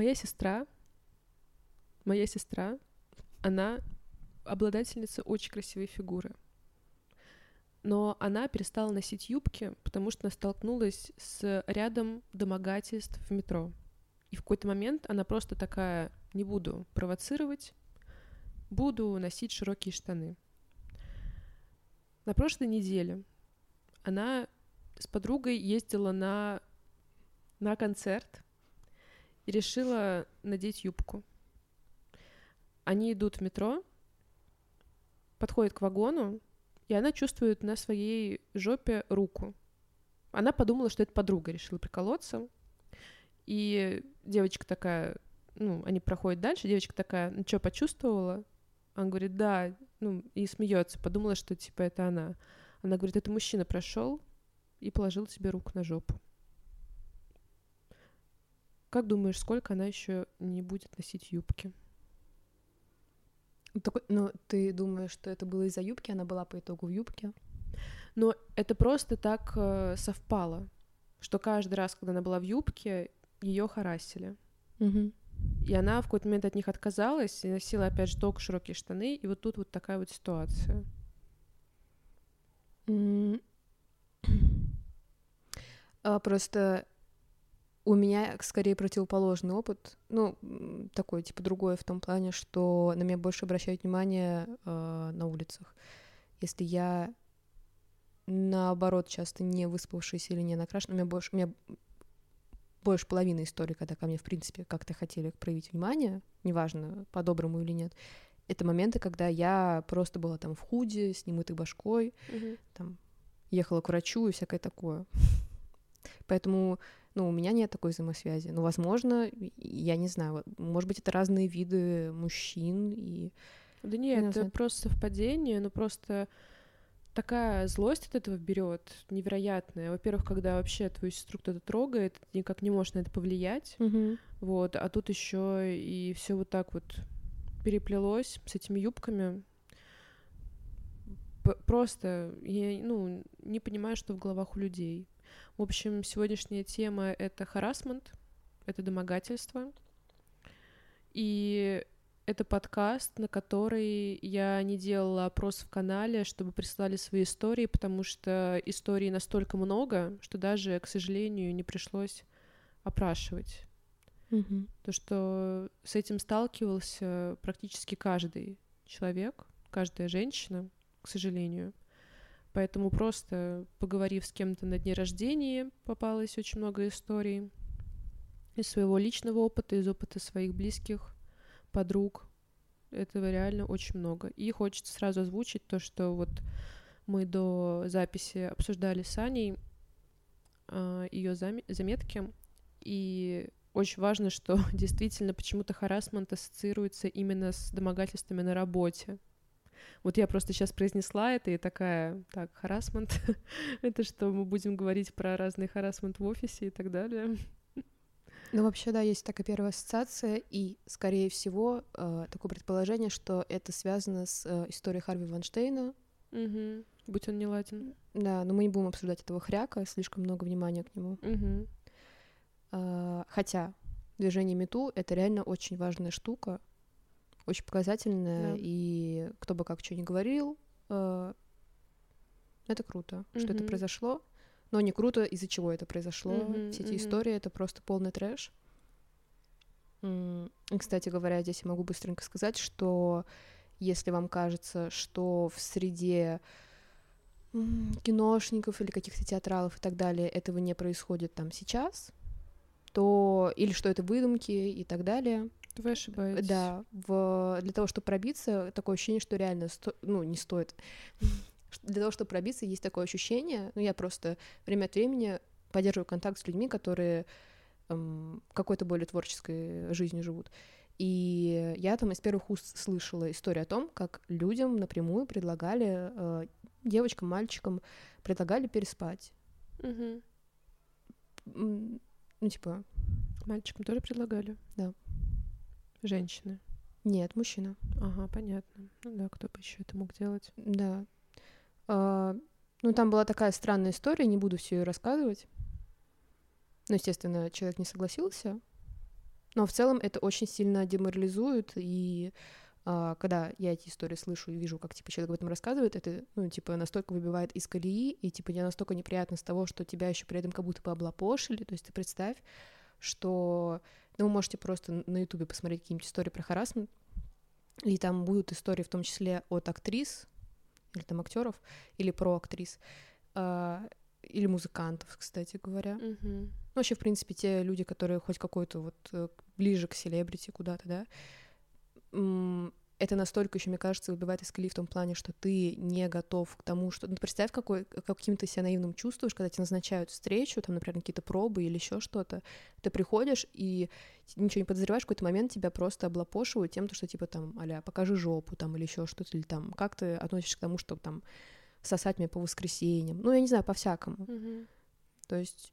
Моя сестра, моя сестра, она обладательница очень красивой фигуры. Но она перестала носить юбки, потому что она столкнулась с рядом домогательств в метро. И в какой-то момент она просто такая, не буду провоцировать, буду носить широкие штаны. На прошлой неделе она с подругой ездила на, на концерт и решила надеть юбку. Они идут в метро, подходят к вагону, и она чувствует на своей жопе руку. Она подумала, что это подруга, решила приколоться. И девочка такая, ну, они проходят дальше, девочка такая, ну что, почувствовала? Он говорит, да, ну, и смеется, подумала, что типа это она. Она говорит, это мужчина прошел и положил тебе руку на жопу. Как думаешь, сколько она еще не будет носить юбки? Так, ну, ты думаешь, что это было из-за юбки, она была по итогу в юбке? Но это просто так э, совпало, что каждый раз, когда она была в юбке, ее харасили. Угу. И она в какой-то момент от них отказалась и носила опять же только широкие штаны, и вот тут вот такая вот ситуация. А, просто у меня скорее противоположный опыт, ну, такой, типа, другой в том плане, что на меня больше обращают внимание э, на улицах. Если я, наоборот, часто не выспавшаяся или не накрашена, меня больше, меня больше половины истории, когда ко мне, в принципе, как-то хотели проявить внимание, неважно, по-доброму или нет, это моменты, когда я просто была там в худе, с немытой башкой, Мгм. там, ехала к врачу и всякое такое. Поэтому, ну, у меня нет такой взаимосвязи. Но, возможно, и- я не знаю, может быть, это разные виды мужчин, и Да нет, Не это знаю. просто совпадение, но просто такая злость от этого берет невероятная. Во-первых, когда вообще твою сестру кто-то трогает, ты никак не можешь на это повлиять. Вот, а тут еще и все вот так вот переплелось с этими юбками. Просто я, ну, не понимаю, что в головах у людей. В общем, сегодняшняя тема — это харасмент, это домогательство. И это подкаст, на который я не делала опрос в канале, чтобы прислали свои истории, потому что историй настолько много, что даже, к сожалению, не пришлось опрашивать. Мгм. То, что с этим сталкивался практически каждый человек, каждая женщина, к сожалению. Поэтому просто поговорив с кем-то на дне рождения, попалось очень много историй из своего личного опыта, из опыта своих близких, подруг. Этого реально очень много. И хочется сразу озвучить то, что вот мы до записи обсуждали с Аней ее заметки, и очень важно, что действительно почему-то харасмент ассоциируется именно с домогательствами на работе. Вот я просто сейчас произнесла это и такая, так, харасмент, это что, мы будем говорить про разный харасмент в офисе и так далее. Ну, вообще, да, есть такая первая ассоциация, и, скорее всего, э, такое предположение, что это связано с э, историей Харви Ванштейна. Угу. Будь он не ладен. Да, но мы не будем обсуждать этого хряка, слишком много внимания к нему. Угу. Э, хотя движение Мету — это реально очень важная штука, очень показательная, Да. и кто бы как что ни говорил, э, это круто, что это произошло. Но не круто, из-за чего это произошло. Мгм, Все эти мгм. истории — это просто полный трэш. И, Кстати говоря, здесь я могу быстренько сказать, что если вам кажется, что в среде киношников или каких-то театралов и так далее этого не происходит там сейчас, то или что это выдумки и так далее. Вы ошибаетесь. Да, в, для того, чтобы пробиться, такое ощущение, что реально, сто, ну, не стоит. Для того, чтобы пробиться, есть такое ощущение, ну, я просто время от времени поддерживаю контакт с людьми, которые эм, какой-то более творческой жизнью живут. И я там из первых уст слышала историю о том, как людям напрямую предлагали, э, девочкам, мальчикам, предлагали переспать. М, Ну, типа, Мальчикам тоже предлагали? Да. Женщины. Нет, мужчина. Ага, понятно. Ну да, кто бы еще это мог делать? Да. А, ну, там была такая странная история, не буду все ее рассказывать. Ну, естественно, человек не согласился. Но в целом это очень сильно деморализует, и а, когда я эти истории слышу и вижу, как, типа, человек об этом рассказывает, это, ну, типа, настолько выбивает из колеи, и, типа, мне настолько неприятно с того, что тебя еще при этом как будто бы облапошили, то есть ты представь, что, ну, вы можете просто на ютубе посмотреть какие-нибудь истории про харасмент, и там будут истории в том числе от актрис, или там актеров, или про актрис, а, или музыкантов, кстати говоря. Угу. Ну, вообще, в принципе, те люди, которые хоть какой-то вот э, ближе к селебрити куда-то, да, это настолько еще, мне кажется, выбивает из колеи в том плане, что ты не готов к тому, что... Ну, представь, какой, каким ты себя наивным чувствуешь, когда тебе назначают встречу, там, например, какие-то пробы или еще что-то. Ты приходишь и ничего не подозреваешь, в какой-то момент тебя просто облапошивают тем, что, типа, там, аля, покажи жопу, там, или еще что-то, или там, как ты относишься к тому, что там сосать мне по воскресеньям. Ну, я не знаю, по-всякому. Угу. То есть,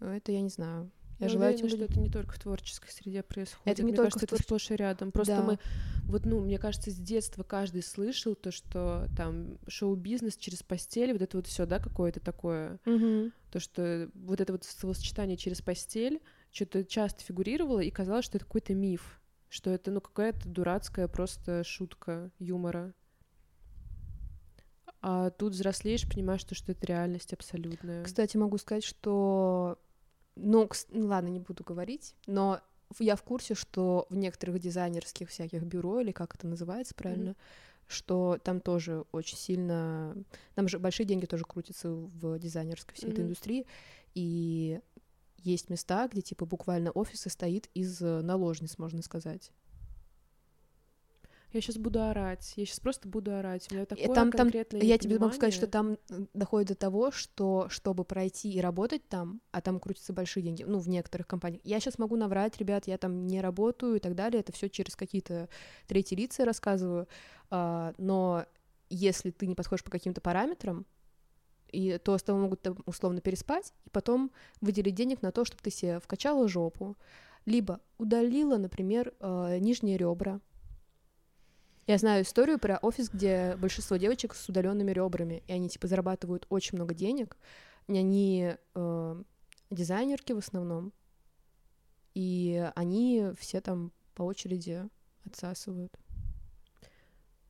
ну, это я не знаю. Я Я желаю уверена, этим что это не только в творческой среде происходит. Это не Мне только кажется, в это твор- сплошь и рядом. Просто Да. мы, вот, ну, мне кажется, с детства каждый слышал то, что там шоу-бизнес через постель, вот это вот все, да, какое-то такое, Мгм. то, что вот это вот словосочетание через постель что-то часто фигурировало, и казалось, что это какой-то миф, что это, ну, какая-то дурацкая просто шутка юмора. А тут взрослеешь, понимаешь, что, что это реальность абсолютная. Кстати, могу сказать, что... Ну, ну, ладно, не буду говорить, но я в курсе, что в некоторых дизайнерских всяких бюро, или как это называется правильно, что там тоже очень сильно... Там же большие деньги тоже крутятся в дизайнерской всей этой Мгм. индустрии, и есть места, где, типа, буквально офис состоит из э, наложниц, можно сказать. Я сейчас буду орать. Я сейчас просто буду орать. У меня такое там, там, я тебе могу сказать, что там доходит до того, что чтобы пройти и работать там, а там крутятся большие деньги, ну, в некоторых компаниях. Я сейчас могу наврать, ребят, я там не работаю и так далее, это все через какие-то третьи лица рассказываю, а, но если ты не подходишь по каким-то параметрам, и то с тобой могут там, условно переспать, и потом выделить денег на то, чтобы ты себе вкачала жопу, либо удалила, например, э, нижние ребра, я знаю историю про офис, где большинство девочек с удаленными ребрами, и они типа зарабатывают очень много денег. И Они э, дизайнерки в основном, и они все там по очереди отсасывают.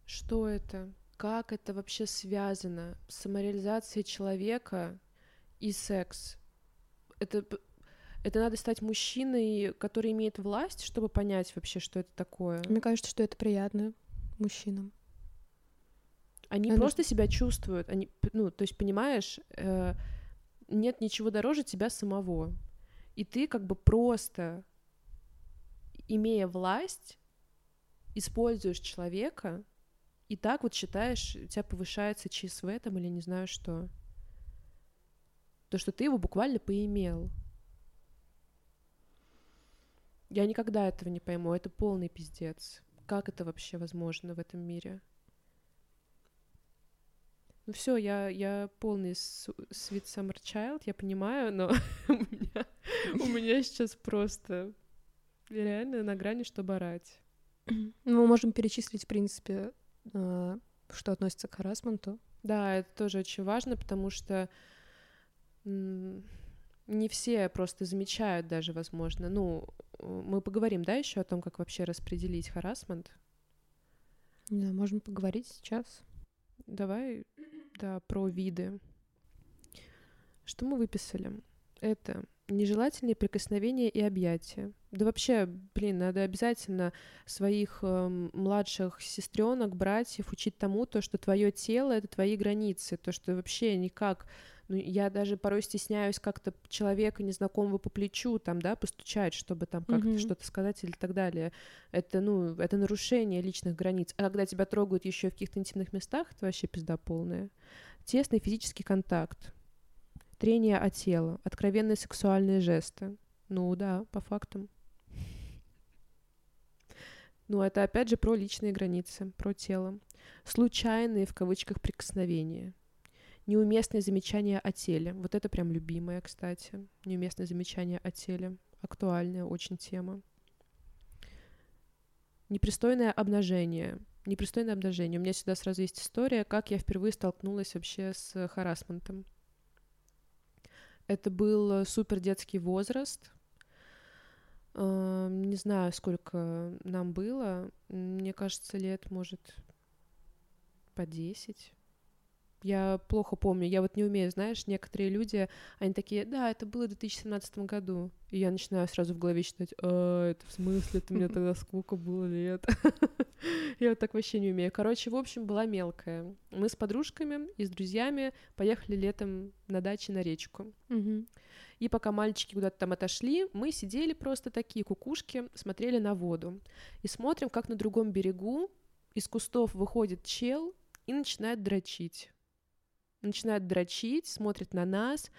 Что это? Как это вообще связано? Самореализация человека и секс. Это, это надо стать мужчиной, который имеет власть, чтобы понять вообще, что это такое. Мне кажется, что это приятно мужчинам. Они Оно- просто себя чувствуют. Они, ну, то есть, понимаешь, э, нет ничего дороже тебя самого. И ты как бы просто, имея власть, используешь человека, и так вот считаешь, у тебя повышается ЧСВ там или не знаю что. То, что ты его буквально поимел. Я никогда этого не пойму. Это полный пиздец. Как это вообще возможно в этом мире? Ну все, я, я полный sweet summer child, я понимаю, но у меня, у меня сейчас просто реально на грани, чтобы орать. Ну, Мы можем перечислить, в принципе, э, что относится к харасменту. Да, это тоже очень важно, потому что не все просто замечают даже, возможно. Ну, мы поговорим, да, еще о том, как вообще распределить харасмент. Да, можем поговорить сейчас. Давай, да, про виды. Что мы выписали? Это нежелательные прикосновения и объятия. Да вообще, блин, надо обязательно своих эм, младших сестренок, братьев учить тому, то, что твое тело это твои границы, то, что вообще никак. Ну, я даже порой стесняюсь как-то человека незнакомого по плечу там, да, постучать, чтобы там как-то Мгм. что-то сказать или так далее. Это, ну, это нарушение личных границ. А когда тебя трогают еще в каких-то интимных местах, это вообще пизда полная. Тесный физический контакт, трение о тело, откровенные сексуальные жесты. Ну да, по фактам. Ну, это опять же про личные границы, про тело. Случайные, в кавычках, прикосновения. Неуместные замечания о теле. Вот это прям любимое, кстати. Неуместные замечания о теле. Актуальная очень тема. Непристойное обнажение. Непристойное обнажение. У меня сюда сразу есть история, как я впервые столкнулась вообще с харасментом. Это был супер детский возраст. Не знаю, сколько нам было. Мне кажется, лет, может, по 10 я плохо помню, я вот не умею, знаешь, некоторые люди, они такие, да, это было в 2017 году, и я начинаю сразу в голове считать, а, это в смысле, это мне тогда сколько было лет? Я вот так вообще не умею. Короче, в общем, была мелкая. Мы с подружками и с друзьями поехали летом на даче на речку. И пока мальчики куда-то там отошли, мы сидели просто такие кукушки, смотрели на воду. И смотрим, как на другом берегу из кустов выходит чел и начинает дрочить начинает дрочить, смотрит на нас,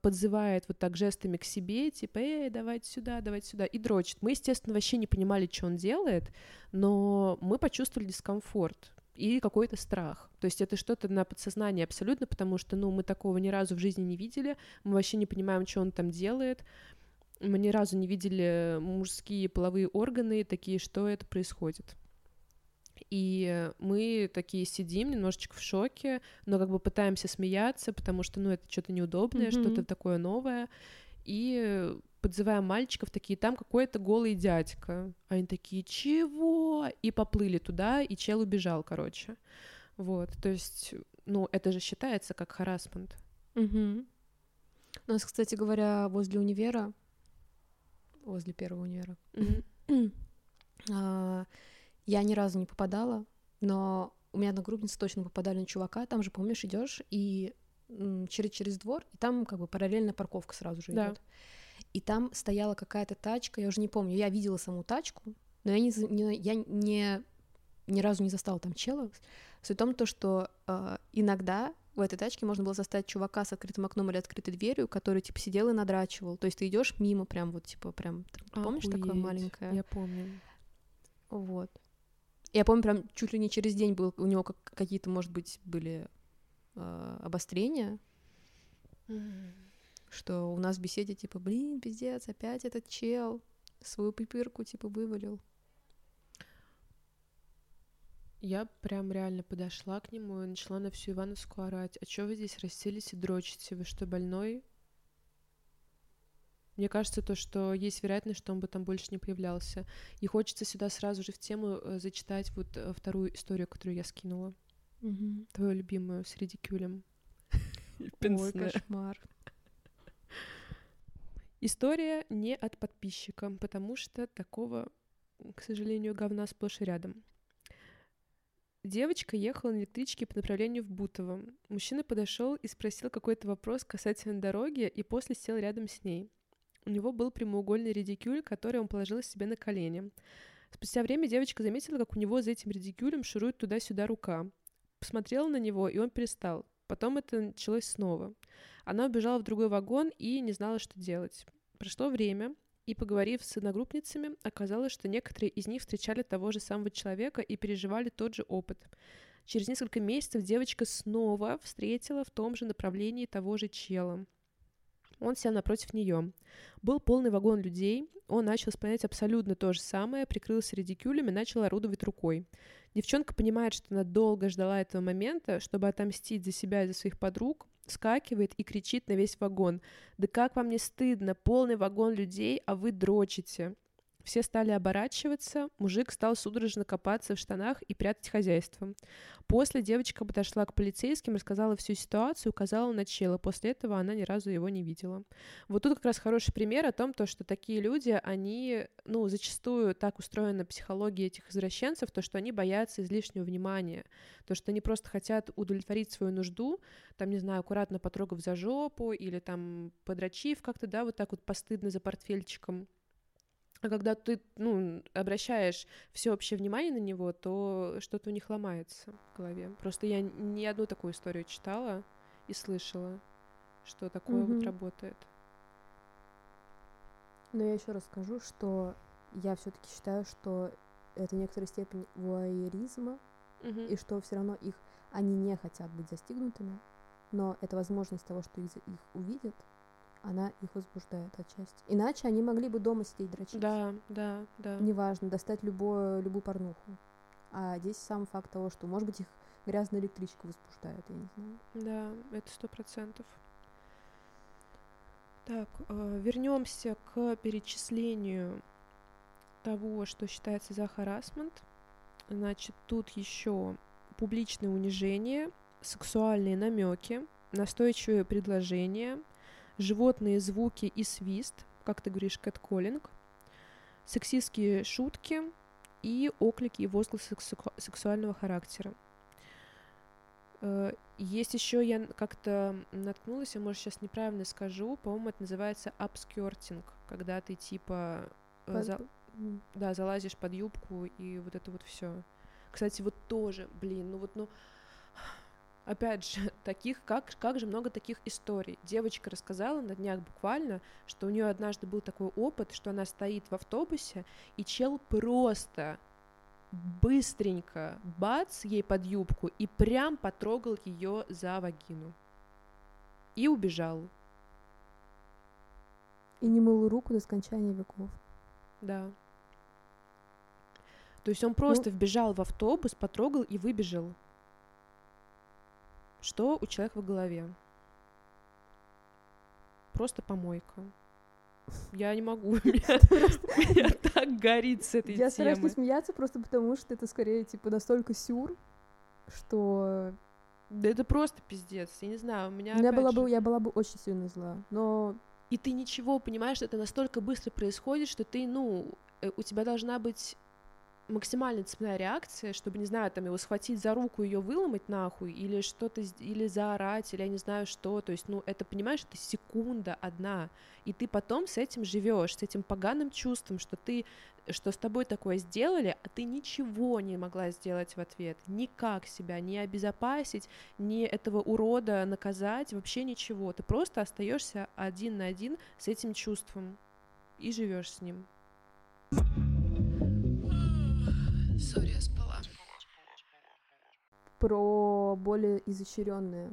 подзывает вот так жестами к себе, типа, эй, давайте сюда, давайте сюда, и дрочит. Мы, естественно, вообще не понимали, что он делает, но мы почувствовали дискомфорт и какой-то страх. То есть это что-то на подсознании абсолютно, потому что, ну, мы такого ни разу в жизни не видели, мы вообще не понимаем, что он там делает, мы ни разу не видели мужские половые органы, такие, что это происходит. И мы такие сидим немножечко в шоке, но как бы пытаемся смеяться, потому что, ну, это что-то неудобное, mm-hmm. что-то такое новое. И подзываем мальчиков, такие, там какой-то голый дядька. Они такие, чего? И поплыли туда, и чел убежал, короче. Вот, то есть, ну, это же считается как харасмент. Угу. У нас, кстати говоря, возле универа, возле первого универа, mm-hmm. Я ни разу не попадала, но у меня одногруппницы точно попадали на чувака. Там же, помнишь, идешь и через, через двор, и там как бы параллельно парковка сразу же идет. Да. И там стояла какая-то тачка, я уже не помню, я видела саму тачку, но я не, не, я не ни разу не застала там чела. Суть в том, то, что э, иногда в этой тачке можно было застать чувака с открытым окном или открытой дверью, который, типа, сидел и надрачивал. То есть ты идешь мимо прям вот, типа, прям... Ты помнишь Охуеть. такое маленькое? Я помню. Вот. Я помню, прям чуть ли не через день был, у него как, какие-то, может быть, были э, обострения, mm. что у нас в беседе, типа, блин, пиздец, опять этот чел свою пипирку, типа, вывалил. Я прям реально подошла к нему и начала на всю Ивановскую орать. А чё вы здесь расселись и дрочите? Вы что, больной? Мне кажется, то, что есть вероятность, что он бы там больше не появлялся. И хочется сюда сразу же в тему э, зачитать вот э, вторую историю, которую я скинула. Угу. Твою любимую с редикюлем. Ой, кошмар. История не от подписчика, потому что такого, к сожалению, говна сплошь и рядом. Девочка ехала на электричке по направлению в Бутово. Мужчина подошел и спросил какой-то вопрос касательно дороги, и после сел рядом с ней. У него был прямоугольный редикюль, который он положил себе на колени. Спустя время девочка заметила, как у него за этим редикюлем шурует туда-сюда рука. Посмотрела на него, и он перестал. Потом это началось снова. Она убежала в другой вагон и не знала, что делать. Прошло время, и, поговорив с одногруппницами, оказалось, что некоторые из них встречали того же самого человека и переживали тот же опыт. Через несколько месяцев девочка снова встретила в том же направлении того же чела. Он сел напротив нее. Был полный вагон людей, он начал исполнять абсолютно то же самое, прикрылся редикюлем и начал орудовать рукой. Девчонка понимает, что она долго ждала этого момента, чтобы отомстить за себя и за своих подруг, скакивает и кричит на весь вагон. «Да как вам не стыдно? Полный вагон людей, а вы дрочите!» Все стали оборачиваться, мужик стал судорожно копаться в штанах и прятать хозяйство. После девочка подошла к полицейским, рассказала всю ситуацию, указала на чела. После этого она ни разу его не видела. Вот тут как раз хороший пример о том, то, что такие люди, они, ну, зачастую так устроена психология этих извращенцев, то, что они боятся излишнего внимания, то, что они просто хотят удовлетворить свою нужду, там, не знаю, аккуратно потрогав за жопу или там подрочив как-то, да, вот так вот постыдно за портфельчиком, а когда ты, ну, обращаешь всеобщее внимание на него, то что-то у них ломается в голове. Просто я ни одну такую историю читала и слышала, что такое mm-hmm. вот работает. Но я еще раз скажу, что я все-таки считаю, что это некоторая степень вуайеризма, mm-hmm. и что все равно их они не хотят быть застигнутыми, но это возможность того, что их, их увидят, она их возбуждает отчасти. Иначе они могли бы дома сидеть дрочить. Да, да, да. Неважно, достать любую, любую порнуху. А здесь сам факт того, что, может быть, их грязная электричка возбуждает, я не знаю. Да, это сто процентов. Так, э, вернемся к перечислению того, что считается за харасмент. Значит, тут еще публичное унижение, сексуальные намеки, настойчивые предложения, животные звуки и свист, как ты говоришь, кэтколлинг, сексистские шутки и оклики и возгласы сексу- сексуального характера. Э, есть еще, я как-то наткнулась, я, может, сейчас неправильно скажу, по-моему, это называется обскертинг, когда ты типа э, Под- за- да, залазишь под юбку и вот это вот все. Кстати, вот тоже, блин, ну вот, ну, опять же, таких, как, как же много таких историй. Девочка рассказала на днях буквально, что у нее однажды был такой опыт, что она стоит в автобусе, и чел просто быстренько бац ей под юбку и прям потрогал ее за вагину. И убежал. И не мыл руку до скончания веков. Да. То есть он просто вбежал в автобус, потрогал и выбежал. Что у человека в голове? Просто помойка. Я не могу. Меня, так горит с этой Я стараюсь не смеяться просто потому, что это скорее, типа, настолько сюр, что Да это просто пиздец. Я не знаю, у меня опять была бы, я была бы очень сильно зла. Но И ты ничего, понимаешь, это настолько быстро происходит, что ты, ну, э, у тебя должна быть максимально цепная реакция, чтобы, не знаю, там его схватить за руку, ее выломать нахуй, или что-то, или заорать, или я не знаю что, то есть, ну, это, понимаешь, это секунда одна, и ты потом с этим живешь, с этим поганым чувством, что ты, что с тобой такое сделали, а ты ничего не могла сделать в ответ, никак себя не обезопасить, не этого урода наказать, вообще ничего, ты просто остаешься один на один с этим чувством и живешь с ним. Сори, я спала. про более изощренные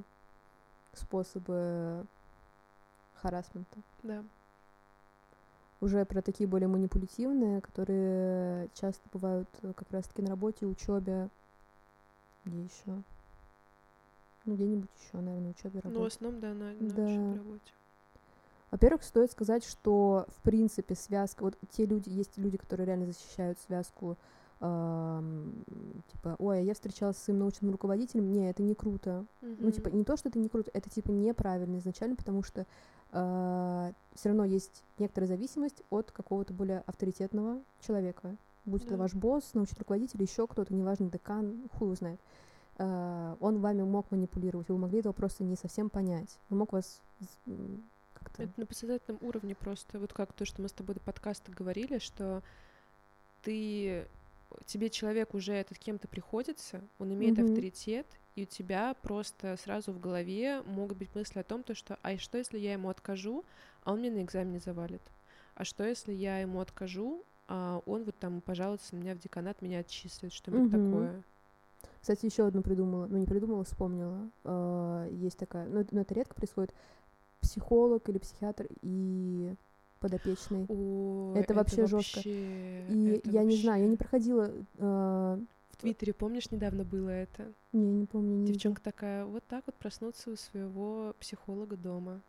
способы харасмента. Да. Уже про такие более манипулятивные, которые часто бывают как раз-таки на работе, учебе. Где еще? Ну, где-нибудь еще, наверное, учебе, Ну, в работе. основном, да, на, на Да. общей работе. Во-первых, стоит сказать, что в принципе связка, вот те люди, есть люди, которые реально защищают связку, типа, ой, а я встречалась с своим научным руководителем, не, это не круто. Ну, типа, не то, что это не круто, это типа неправильно изначально, потому что все равно есть некоторая зависимость от какого-то более авторитетного человека. Будь это Да. ваш босс, научный руководитель, еще кто-то, неважно, декан, хуй его знает. А, он вами мог манипулировать, вы могли этого просто не совсем понять. Он мог вас как-то... Это на подсознательном уровне просто. Вот как то, что мы с тобой до подкаста говорили, что ты тебе человек уже этот кем-то приходится, он имеет Мгм. авторитет, и у тебя просто сразу в голове могут быть мысли о том, то, что а что, если я ему откажу, а он мне на экзамене завалит? А что, если я ему откажу, а он вот там пожалуется на меня в деканат, меня отчислит, что-нибудь Мгм. такое? Кстати, еще одну придумала, ну не придумала, вспомнила. А, есть такая, но это, но это редко происходит. Психолог или психиатр и подопечный. О, Это вообще жестко. вообще- И это я не знаю, я не вообще- проходила. а, В Твиттере, помнишь, недавно было это? не, не помню. Не. Девчонка такая, вот так вот проснуться у своего психолога дома.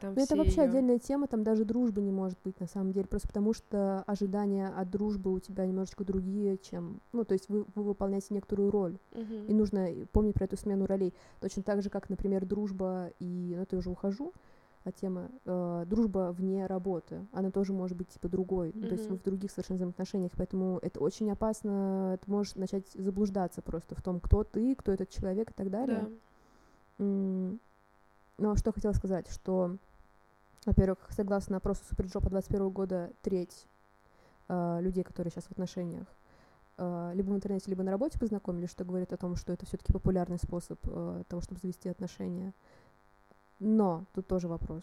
Там Ну, это вообще её- отдельная тема, там даже дружбы не может быть на самом деле, просто потому что ожидания от дружбы у тебя немножечко другие, чем, ну, то есть вы, вы выполняете некоторую роль, Мгм. и нужно помнить про эту смену ролей. Точно так же, как, например, дружба и, ну, это я уже ухожу от темы, э, дружба вне работы, она тоже может быть типа другой, ну, то есть вы в других совершенно взаимоотношениях, поэтому это очень опасно, ты можешь начать заблуждаться просто в том, кто ты, кто этот человек и так далее. Да. М, Но что хотела сказать, что, во-первых, согласно опросу Суперджопа 21 года, треть э, людей, которые сейчас в отношениях, э, либо в интернете, либо на работе познакомились, что говорит о том, что это все-таки популярный способ э, того, чтобы завести отношения. Но тут тоже вопрос.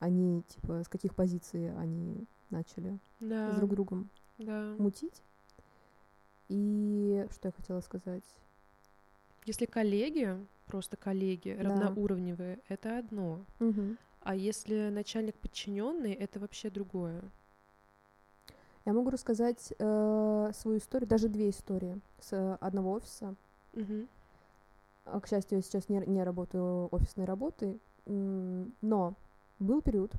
Они, типа, с каких позиций они начали Да. с друг другом да. мутить? И что я хотела сказать? Если коллеги, просто коллеги, Да. равноуровневые, это одно. Мгм. А если начальник подчиненный, это вообще другое. Я могу рассказать э, свою историю, даже две истории с э, одного офиса. Мгм. К счастью, я сейчас не, не работаю офисной работой, но был период,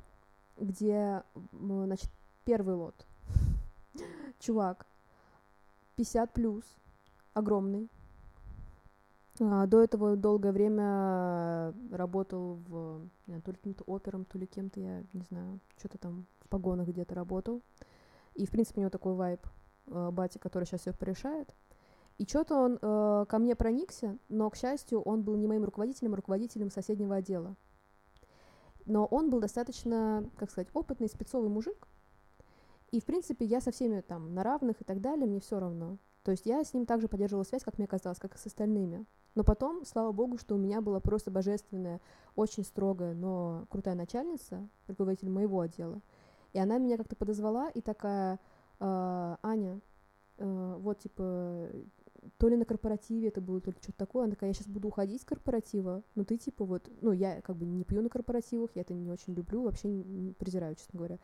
где, значит, первый лот. Чувак, 50 плюс, огромный. А, До этого долгое время работал в, знаю, то ли каким-то опером, то ли кем-то, я не знаю, что-то там в погонах где-то работал. И, в принципе, у него такой вайб э, бати, который сейчас все порешает. И что-то он э, ко мне проникся, но, к счастью, он был не моим руководителем, а руководителем соседнего отдела. Но он был достаточно, как сказать, опытный, спецовый мужик. И, в принципе, я со всеми там на равных и так далее, мне все равно. То есть я с ним также поддерживала связь, как мне казалось, как и с остальными. Но потом, слава богу, что у меня была просто божественная, очень строгая, но крутая начальница, руководитель моего отдела. И она меня как-то подозвала и такая, «А, Аня, э, вот, типа, то ли на корпоративе это было, то ли что-то такое. Она такая, я сейчас буду уходить с корпоратива, но ты, типа, вот, ну, я как бы не пью на корпоративах, я это не очень люблю, вообще не- презираю, честно говоря.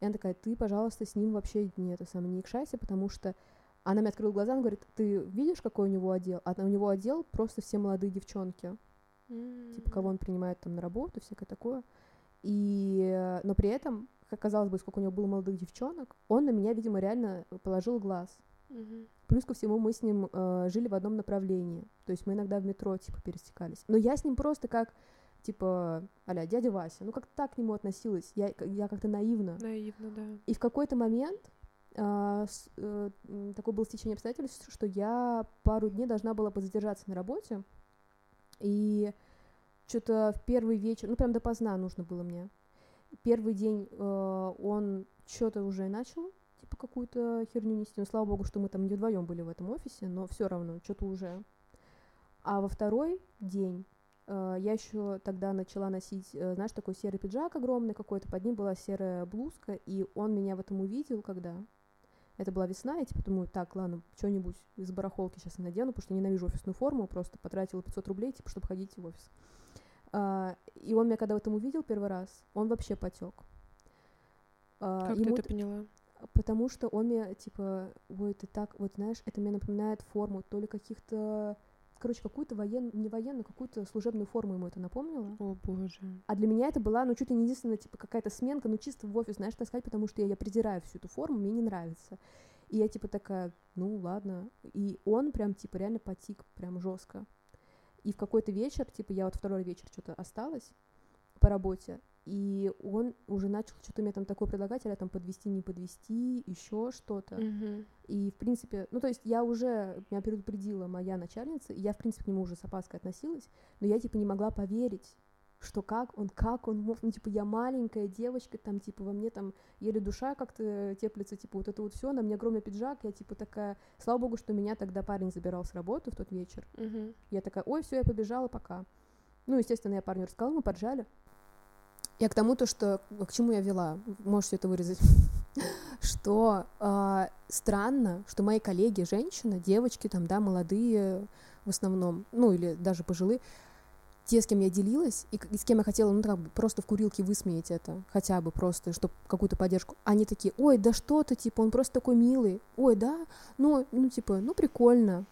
И она такая, ты, пожалуйста, с ним вообще не это самое, не икшайся, потому что она мне открыла глаза, она говорит, ты видишь, какой у него отдел? А у него отдел просто все молодые девчонки типа кого он принимает там на работу, всякое такое. И, но при этом, как казалось бы, сколько у него было молодых девчонок, он на меня, видимо, реально положил глаз. Мгм. Плюс ко всему мы с ним э, жили в одном направлении. То есть мы иногда в метро, типа, пересекались. Но я с ним просто как, типа, аля, дядя Вася. Ну, как так к нему относилась. Я, я как-то наивно. Наивно, да. И в какой-то момент а, с- э, такое было стечение обстоятельств, что я пару дней должна была позадержаться на работе. И что-то в первый вечер, ну прям допоздна нужно было мне. Первый день э, он что-то уже начал, типа какую-то херню нести. Ну, слава богу, что мы там не вдвоем были в этом офисе, но все равно, что-то уже. А во второй день э, я еще тогда начала носить, э, знаешь, такой серый пиджак огромный какой-то, под ним была серая блузка, и он меня в этом увидел, когда это была весна, я типа думаю, так, ладно, что-нибудь из барахолки сейчас надену, потому что ненавижу офисную форму, просто потратила 500 рублей, типа, чтобы ходить в офис. А, и он меня когда в этом увидел первый раз, он вообще потек. А, Как ему ты это поняла? Потому что он мне, типа, ой, ты так, вот знаешь, это мне напоминает форму то ли каких-то, короче, какую-то военную, не военную, какую-то служебную форму ему это напомнило. О, боже. А для меня это была, ну, чуть ли не единственная, типа, какая-то сменка, ну, чисто в офис, знаешь, таскать, потому что я, я презираю всю эту форму, мне не нравится. И я, типа, такая, ну, ладно. И он прям, типа, реально потик, прям жестко. И в какой-то вечер, типа, я вот второй вечер что-то осталась по работе, и он уже начал что-то мне там такое предлагать, а там подвести, не подвести, еще что-то. Мгм. И, в принципе, ну, то есть я уже, меня предупредила моя начальница, и я, в принципе, к нему уже с опаской относилась, но я, типа, не могла поверить, что как он, как он мог, ну, типа, я маленькая девочка, там, типа, во мне там еле душа как-то теплится, типа, вот это вот все, на мне огромный пиджак, я, типа, такая, слава богу, что меня тогда парень забирал с работы в тот вечер, Мгм. я такая, ой, все, я побежала, пока. Ну, естественно, я парню рассказала, мы поджали. Я к тому, то, что к чему я вела, можете это вырезать, что а, странно, что мои коллеги, женщины, девочки, там, да, молодые в основном, ну, или даже пожилые, те, с кем я делилась, и, и с кем я хотела, ну, как бы, просто в курилке высмеять это, хотя бы просто, чтобы какую-то поддержку, они такие, ой, да что ты, типа, он просто такой милый, ой, да, ну, ну, типа, ну, прикольно,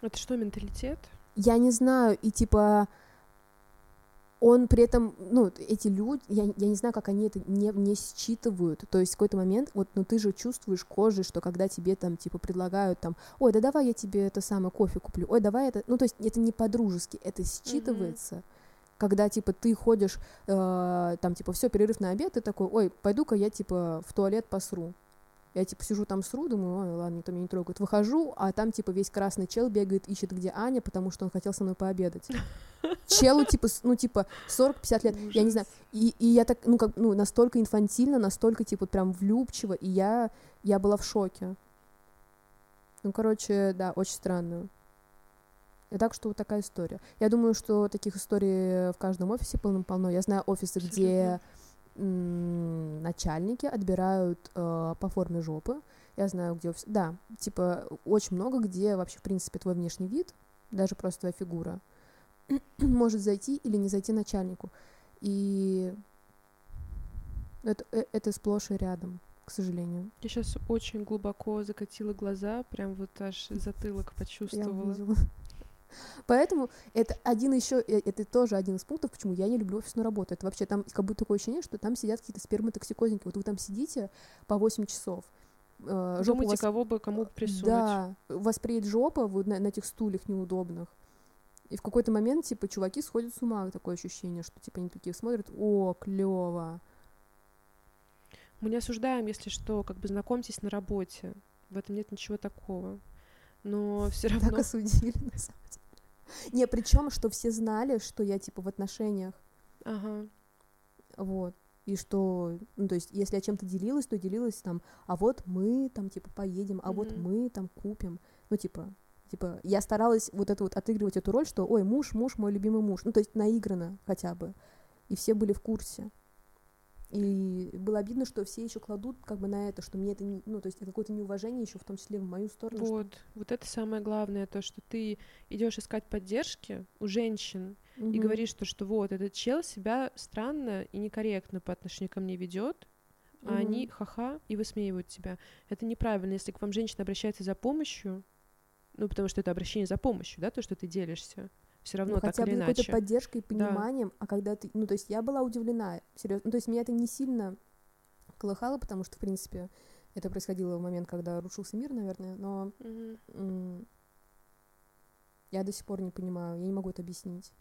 Это что, менталитет? я не знаю, и типа он при этом, ну, эти люди, я, я не знаю, как они это не, не считывают. То есть в какой-то момент, вот, ну, ты же чувствуешь кожей, что когда тебе там, типа, предлагают там, ой, да давай я тебе это самое кофе куплю, ой, давай это, ну, то есть это не по-дружески, это считывается. Когда, типа, ты ходишь, э, там, типа, все, перерыв на обед, ты такой, ой, пойду-ка я, типа, в туалет посру. Я, типа, сижу там сру, думаю, ой, ладно, никто меня не трогает. Выхожу, а там, типа, весь красный чел бегает, ищет, где Аня, потому что он хотел со мной пообедать. Челу, типа, ну, типа, 40-50 лет, я не знаю. И, и я так, ну, как, ну, настолько инфантильно, настолько, типа, прям влюбчиво, и я, я была в шоке. Ну, короче, да, очень странно. И так что вот такая история. Я думаю, что таких историй в каждом офисе полно-полно. Я знаю офисы, где м, начальники отбирают э, по форме жопы. Я знаю, где. Да, типа, очень много, где вообще, в принципе, твой внешний вид, даже просто твоя фигура, может зайти или не зайти начальнику. И Это, э, это сплошь и рядом, к сожалению. Я сейчас очень глубоко закатила глаза, прям вот аж затылок Я почувствовала. видела. Поэтому это один еще, это тоже один из пунктов, почему я не люблю офисную работу. Это вообще там как будто такое ощущение, что там сидят какие-то сперматоксикозники. Вот вы там сидите по 8 часов. э, жопа у Думайте, вас- кого бы кому бы присунуть. Да, вас приедет жопа вот на, на этих стульях неудобных. И в какой-то момент, типа, чуваки сходят с ума, такое ощущение, что, типа, они такие смотрят, о, клево. Мы не осуждаем, если что, как бы знакомьтесь на работе. В этом нет ничего такого. Но все равно... Так осудили, на самом деле. Не, причем, что все знали, что я, типа, в отношениях, Ага. вот. И что, ну, то есть, если я чем-то делилась, то делилась там, а вот мы там, типа, поедем, а вот Мгм. мы там купим. Ну, типа, типа, я старалась вот это вот отыгрывать эту роль, что, ой, муж, муж, мой любимый муж. Ну, то есть, наигранно хотя бы. И все были в курсе. И было обидно, что все еще кладут как бы на это, что мне это, не- ну, то есть, это какое-то неуважение еще в том числе в мою сторону. что- Вот, вот это самое главное, то, что ты идешь искать поддержки у женщин и Мгм. говоришь, то, что вот этот чел себя странно и некорректно по отношению ко мне ведет, а они ха-ха и высмеивают тебя. Это неправильно. Если к вам женщина обращается за помощью, ну, потому что это обращение за помощью, да, то, что ты делишься, все равно ну, так хотя бы или какой-то иначе. поддержкой и пониманием, а когда ты, ну, то есть я была удивлена, серьезно, ну, то есть меня это не сильно колыхало, потому что, в принципе, это происходило в момент, когда рушился мир, наверное, но м, я до сих пор не понимаю, я не могу это объяснить.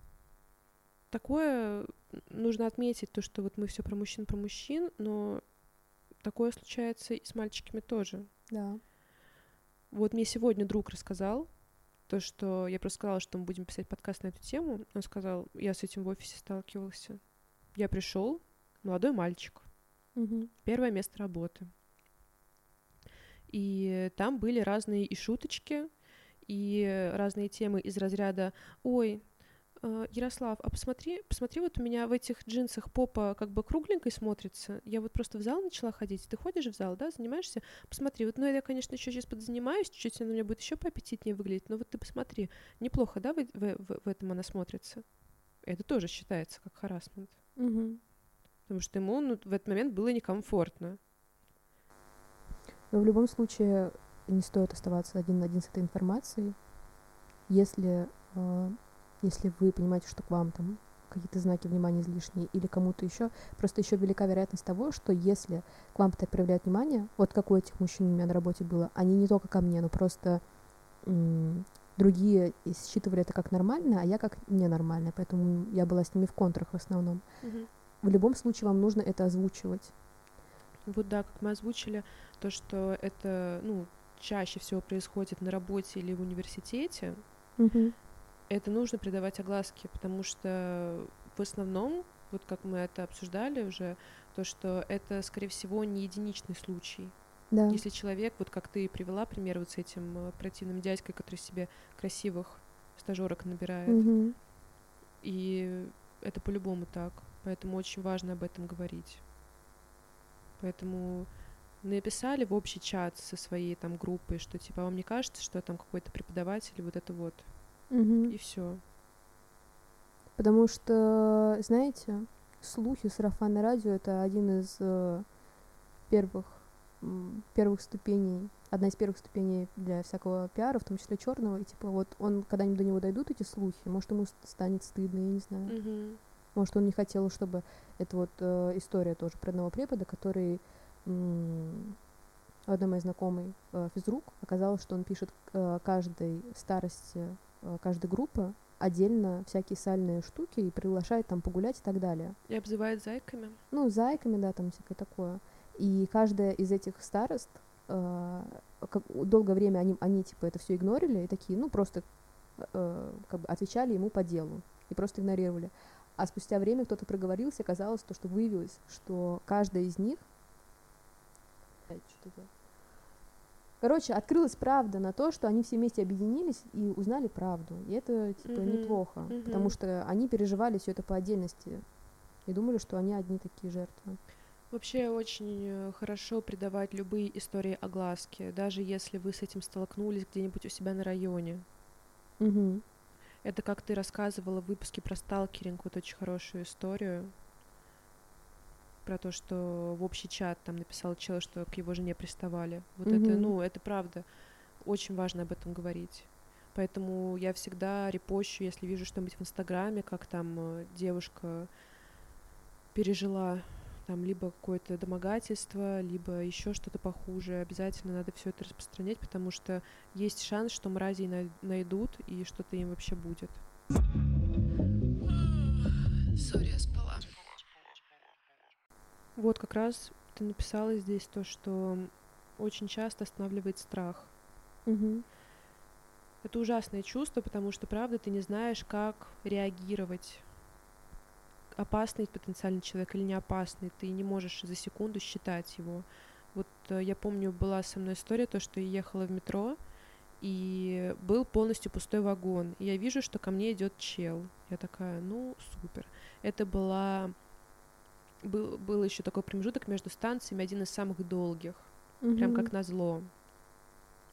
Такое нужно отметить, то, что вот мы все про мужчин, про мужчин, но такое случается и с мальчиками тоже. Да. Вот мне сегодня друг рассказал, то, что я просто сказала, что мы будем писать подкаст на эту тему. Он сказал, я с этим в офисе сталкивался. Я пришел, молодой мальчик, Мгм. первое место работы. И там были разные и шуточки, и разные темы из разряда «Ой, Ярослав, а посмотри, посмотри, вот у меня в этих джинсах попа как бы кругленькой смотрится. Я вот просто в зал начала ходить. Ты ходишь в зал, да, занимаешься? Посмотри, вот, ну, я, конечно, еще сейчас подзанимаюсь, чуть-чуть она у меня будет еще поаппетитнее выглядеть, но вот ты посмотри, неплохо, да, в, в- в- в этом она смотрится? Это тоже считается как харасмент. Мгм. Потому что ему ну, в этот момент было некомфортно. Но в любом случае не стоит оставаться один на один с этой информацией. Если, э, если вы понимаете, что к вам там какие-то знаки внимания излишние или кому-то еще, просто еще велика вероятность того, что если к вам так проявляют внимание, вот как у этих мужчин у меня на работе было, они не только ко мне, но просто м, другие считывали это как нормально, а я как ненормально, поэтому я была с ними в контрах в основном. В любом случае вам нужно это озвучивать. Вот да, как мы озвучили, то, что это, ну, чаще всего происходит на работе или в университете, это нужно придавать огласке, потому что в основном, вот как мы это обсуждали уже, то, что это, скорее всего, не единичный случай. Да. Если человек, вот как ты привела пример вот с этим э, противным дядькой, который себе красивых стажерок набирает, Мгм. и это по-любому так, поэтому очень важно об этом говорить. Поэтому написали в общий чат со своей там группой, что типа, «А вам не кажется, что там какой-то преподаватель, вот это вот, Мгм. и все. Потому что, знаете, слухи, сарафанное радио — это один из э, первых, первых ступеней, одна из первых ступеней для всякого пиара, в том числе черного. И типа вот он, когда-нибудь до него дойдут эти слухи, может, ему ст- станет стыдно, я не знаю. Может, он не хотел, чтобы... Это вот э, история тоже про одного препода, который... м, одной моей знакомой э, физрук оказалось, что он пишет э, каждой старости каждой группы отдельно всякие сальные штуки и приглашает там погулять и так далее. И обзывает зайками. Ну, зайками, да, там всякое такое. И каждая из этих старост, э, как, долгое время они, они типа это все игнорили и такие, ну, просто э, как бы отвечали ему по делу и просто игнорировали. А спустя время кто-то проговорился, оказалось то, что выявилось, что каждая из них... Блядь, что это? Короче, открылась правда на то, что они все вместе объединились и узнали правду. И это, типа, Мгм, неплохо, мгм. потому что они переживали все это по отдельности и думали, что они одни такие жертвы. Вообще очень э, хорошо придавать любые истории огласке, даже если вы с этим столкнулись где-нибудь у себя на районе. Мгм. Это как ты рассказывала в выпуске про сталкеринг, вот очень хорошую историю. Про то, что в общий чат там написал человек, что к его жене приставали. Вот Мгм. это, ну, это правда. Очень важно об этом говорить. Поэтому я всегда репощу, если вижу что-нибудь в Инстаграме, как там э, девушка пережила там либо какое-то домогательство, либо еще что-то похуже. Обязательно надо все это распространять, потому что есть шанс, что най- найдут и что-то им вообще будет. Сори, я спала. Вот как раз ты написала здесь то, что очень часто останавливает страх. Мгм. Это ужасное чувство, потому что, правда, ты не знаешь, как реагировать. Опасный потенциальный человек или не опасный. Ты не можешь за секунду считать его. Вот э, я помню, была со мной история, то, что я ехала в метро, и был полностью пустой вагон. И я вижу, что ко мне идет чел. Я такая, ну, супер. Это была... Был, был еще такой промежуток между станциями, один из самых долгих прям Мгм. как назло.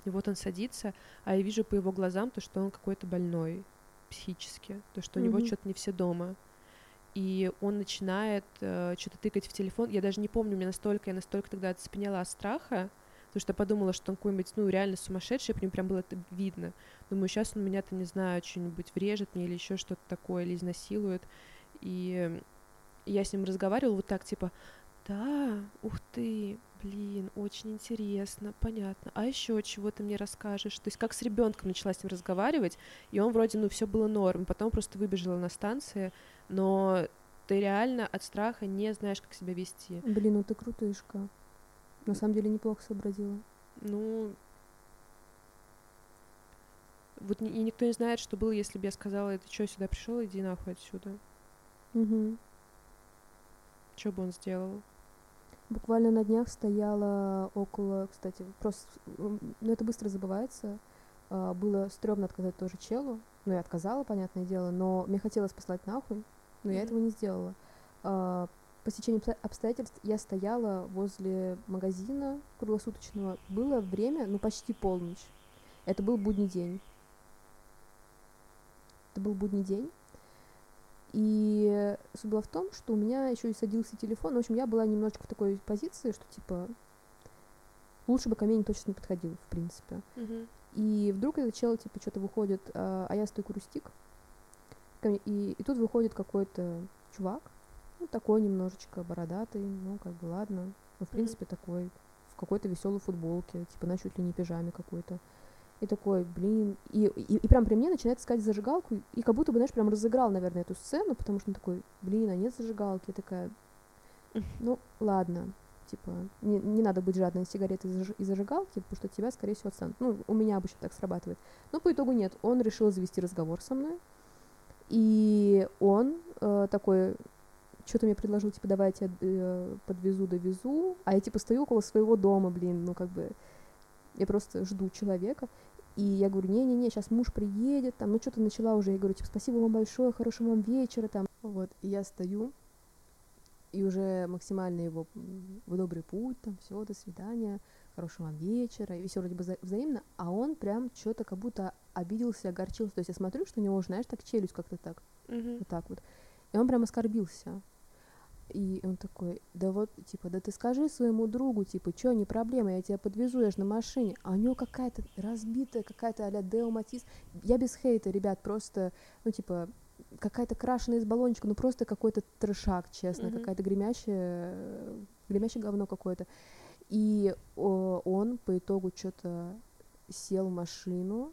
И вот он садится, а я вижу по его глазам то, что он какой-то больной психически, то, что у него что-то не все дома. И он начинает что-то тыкать в телефон. Я даже не помню, мне настолько, я настолько тогда оцепенела от страха, потому что я подумала, что он какой-нибудь, ну, реально сумасшедший, по нему прям было это видно. Думаю, сейчас он меня-то, не знаю, что-нибудь врежет мне или еще что-то такое, или изнасилует. И я с ним разговаривала вот так, типа, да, ух ты, блин, очень интересно, понятно. А еще чего ты мне расскажешь? То есть как с ребенком начала с ним разговаривать, и он вроде, ну, все было норм, потом просто выбежала на станции, но ты реально от страха не знаешь, как себя вести. Блин, ну ты крутышка. На самом деле неплохо сообразила. Ну, вот и никто не знает, что было, если бы я сказала, ты что, сюда пришел, иди нахуй отсюда. Мгм. Что бы он сделал? Буквально на днях стояла около, кстати, просто, ну это быстро забывается. А, Было стрёмно отказать тоже челу. Ну, я отказала, понятное дело, но мне хотелось послать нахуй, но я Мгм. этого не сделала. А, По стечению обсто- обстоятельств я стояла возле магазина круглосуточного. Было время, ну, почти полночь. Это был будний день. Это был будний день. И суть была в том, что у меня еще и садился телефон. В общем, я была немножечко в такой позиции, что типа лучше бы ко мне точно не подходил, в принципе. Мгм. И вдруг этот чел, типа, что-то выходит, а, а я стою курю стик. Ко мне- И, и тут выходит какой-то чувак, ну, такой немножечко бородатый, ну, как бы, ладно. Ну, в принципе, такой, в какой-то веселой футболке, типа, на чуть ли не пижаме какой-то. И такой, блин, и, и, и прям при мне начинает искать зажигалку, и как будто бы, знаешь, прям разыграл, наверное, эту сцену, потому что он такой, блин, а нет зажигалки. Я такая, ну, ладно, типа, не, не надо быть жадной сигареты и заж- и зажигалки, потому что тебя, скорее всего, отстанут. Ну, у меня обычно так срабатывает. Но по итогу нет. Он решил завести разговор со мной. И он э, такой, что-то мне предложил, типа, давай я тебя э, подвезу, довезу. А я, типа, стою около своего дома, блин, ну, как бы, я просто жду человека. И я говорю, не-не-не, сейчас муж приедет, там, ну, что-то начала уже, я говорю, типа, спасибо вам большое, хорошего вам вечера, там. Вот, и я стою, и уже максимально его в добрый путь, там, все, до свидания, хорошего вам вечера, и все вроде бы вза- взаимно, а он прям что-то как будто обиделся, огорчился, то есть я смотрю, что у него, знаешь, так челюсть как-то так, Мгм. вот так вот, и он прям оскорбился, и он такой, да вот, типа, да ты скажи своему другу, типа, что, не проблема, я тебя подвезу, я же на машине. А у него какая-то разбитая, какая-то а-ля Део Матис. Я без хейта, ребят, просто, ну, типа, какая-то крашеная из баллончика, ну, просто какой-то трешак, честно, Мгм. какая-то гремящая, гремящее говно какое-то. И о, он по итогу что-то сел в машину,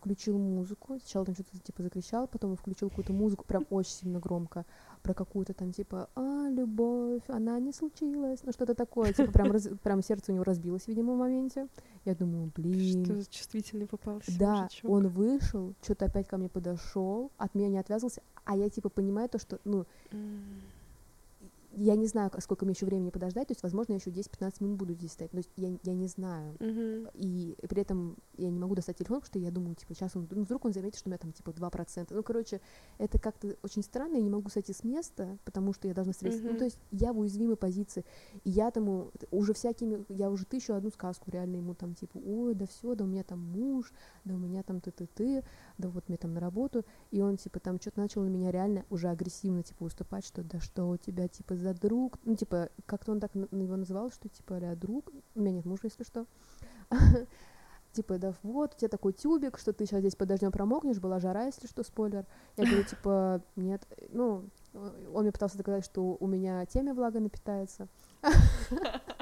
включил музыку, сначала там что-то типа закричал, потом включил какую-то музыку, прям очень сильно громко, про какую-то там типа «А, любовь, она не случилась», ну что-то такое, типа прям, раз- прям сердце у него разбилось, видимо, в моменте. Я думаю, блин, Что за чувствительный попался да, мужичок. он вышел, что-то опять ко мне подошел, от меня не отвязался, а я типа понимаю то, что, ну. Я не знаю, сколько мне еще времени подождать, то есть, возможно, я еще 10-15 минут буду здесь стоять, то есть я, я не знаю. Мгм. И при этом я не могу достать телефон, потому что я думаю, типа, сейчас он, ну, вдруг он заметит, что у меня там, типа, 2%. Ну, короче, это как-то очень странно, я не могу сойти с места, потому что я должна встретиться. Ну, Мгм. то есть я в уязвимой позиции. И я тому уже всякими, я уже тысячу одну сказку реально ему там, типа, ой, да все, да у меня там муж, да у меня там ты-ты-ты, да вот мне там на работу. И он, типа, там что-то начал на меня реально уже агрессивно, типа, выступать, что да что у тебя, типа, за друг, ну, типа, как-то он так его называл, что, типа, а друг, у меня нет мужа, если что, типа, да вот, у тебя такой тюбик, что ты сейчас здесь под дождем промокнешь, была жара, если что, спойлер. Я говорю, типа, нет, ну, он мне пытался доказать, что у меня темя влага напитается.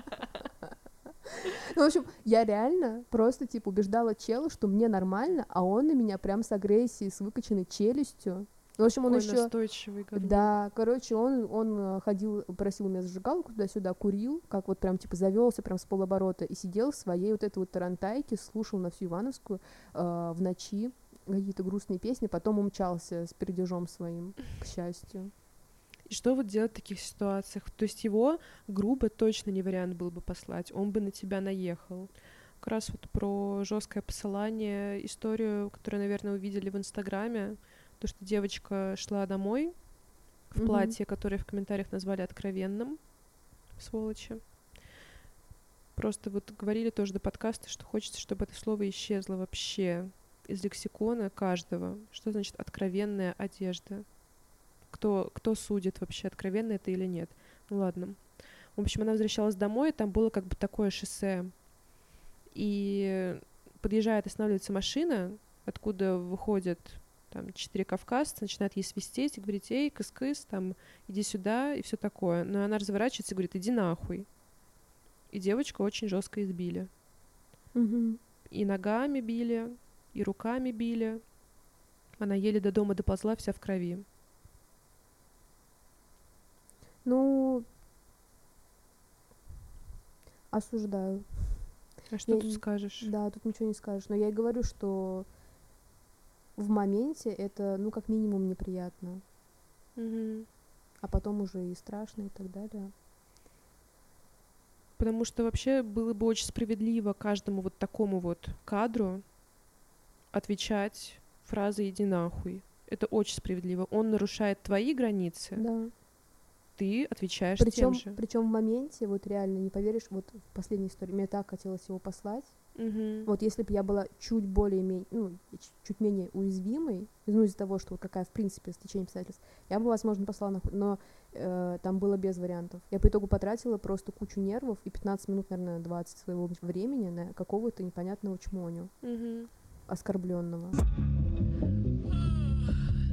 Ну, в общем, я реально просто, типа, убеждала чела, что мне нормально, а он на меня прям с агрессией, с выкоченной челюстью. В общем, он еще... настойчивый говнюк. Да, короче, он, он э, ходил, просил у меня зажигалку туда-сюда, курил, как вот прям, типа, завелся прям с полоборота и сидел в своей вот этой вот тарантайке, слушал на всю Ивановскую э, в ночи какие-то грустные песни, потом умчался с пердежом своим, к счастью. И что вот делать в таких ситуациях? То есть его грубо точно не вариант был бы послать, он бы на тебя наехал. Как раз вот про жесткое посылание, историю, которую, наверное, увидели в Инстаграме, то, что девочка шла домой в Мгм. платье, которое в комментариях назвали откровенным, сволочи. Просто вот говорили тоже до подкаста, что хочется, чтобы это слово исчезло вообще из лексикона каждого. Что значит откровенная одежда? Кто, кто судит вообще, откровенно это или нет? Ну ладно. В общем, она возвращалась домой, и там было как бы такое шоссе. И подъезжает, останавливается машина, откуда выходят там четыре кавказца, начинают ей свистеть и говорить, эй, кыс-кыс, там, иди сюда, и все такое. Но она разворачивается и говорит, иди нахуй. И девочку очень жестко избили. Мгм. И ногами били, и руками били. Она еле до дома доползла, вся в крови. Ну, осуждаю. А что Я тут скажешь? Да, тут ничего не скажешь. Но я и говорю, что в моменте это, ну, как минимум, неприятно. Мгм. А потом уже и страшно и так далее. Потому что вообще было бы очень справедливо каждому вот такому вот кадру отвечать фразой «иди нахуй». Это очень справедливо. Он нарушает твои границы, Да. Ты отвечаешь Причем, тем же. причем в моменте, вот реально, не поверишь, вот в последней истории, мне так хотелось его послать. Мгм. Вот если бы я была чуть более, ну, чуть менее уязвимой, ну, из-за того, что вот какая, в принципе, стечение обстоятельств, я бы, возможно, послала нахуй, но э, там было без вариантов. Я по итогу потратила просто кучу нервов и 15 минут, наверное, 20 своего времени на какого-то непонятного чмоню, Мгм. оскорбленного.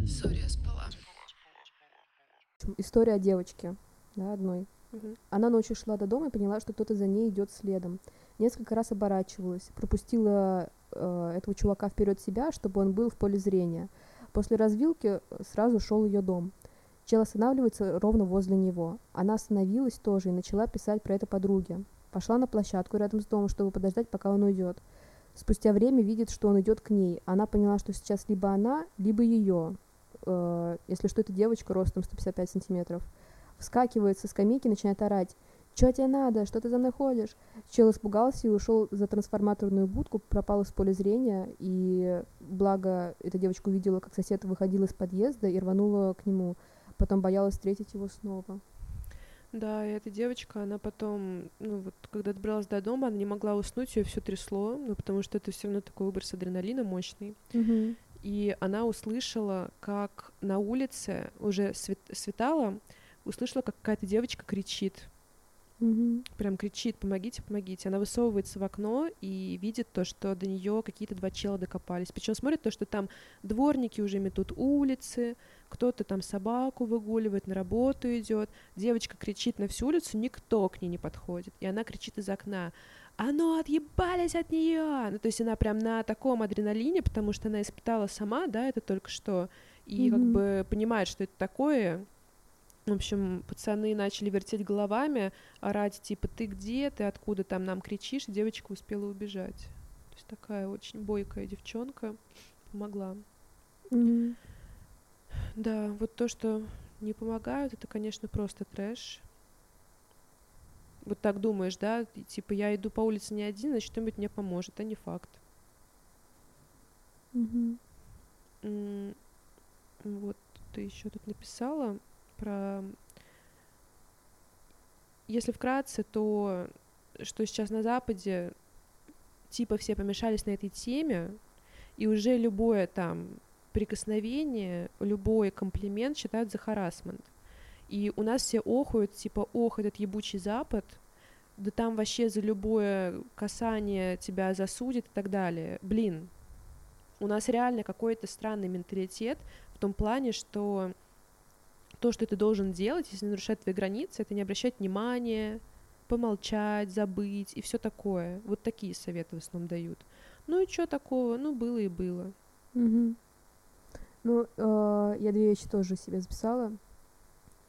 Сори, я спала. История о девочке, да, одной. Мгм. Она ночью шла до дома и поняла, что кто-то за ней идет следом. Несколько раз оборачивалась, пропустила э, этого чувака вперед себя, чтобы он был в поле зрения. После развилки э, сразу шел ее дом. Чел останавливается ровно возле него. Она остановилась тоже и начала писать про это подруге. Пошла на площадку рядом с домом, чтобы подождать, пока он уйдет. Спустя время видит, что он идет к ней. Она поняла, что сейчас либо она, либо ее. Э, если что, это девочка ростом 155 сантиметров вскакивает со скамейки, начинает орать. «Чё тебе надо? Что ты за мной ходишь?» Чел испугался и ушел за трансформаторную будку, пропал из поля зрения, и благо эта девочка увидела, как сосед выходил из подъезда и рванула к нему. Потом боялась встретить его снова. Да, и эта девочка, она потом, ну вот, когда добралась до дома, она не могла уснуть, ее все трясло, ну потому что это все равно такой выброс адреналина мощный. И она услышала, как на улице уже свет- светало, услышала, как какая-то девочка кричит. Мгм. Прям кричит, помогите, помогите. Она высовывается в окно и видит то, что до нее какие-то два чела докопались. Причем смотрит то, что там дворники уже метут улицы, кто-то там собаку выгуливает, на работу идет. Девочка кричит на всю улицу, никто к ней не подходит. И она кричит из окна. А ну отъебались от нее! Ну, то есть она прям на таком адреналине, потому что она испытала сама, да, это только что, и как Мгм. бы понимает, что это такое. В общем, пацаны начали вертеть головами, орать, типа, ты где, ты откуда там нам кричишь, и девочка успела убежать. То есть такая очень бойкая девчонка помогла. Мгм. Да, вот то, что не помогают, это, конечно, просто трэш. Вот так думаешь, да, типа я иду по улице не один, значит, кто-нибудь мне поможет, а не факт. Мгм. М, Вот ты еще тут написала про... Если вкратце, то что сейчас на Западе типа все помешались на этой теме, и уже любое там прикосновение, любой комплимент считают за харасмент. И у нас все охуют, типа, ох, этот ебучий Запад, да там вообще за любое касание тебя засудит и так далее. Блин, у нас реально какой-то странный менталитет в том плане, что то, что ты должен делать, если нарушать твои границы, это не обращать внимания, помолчать, забыть и все такое. Вот такие советы в основном дают. Ну и что такого? Ну, было и было. Мгм. Ну, э, я две вещи тоже себе записала.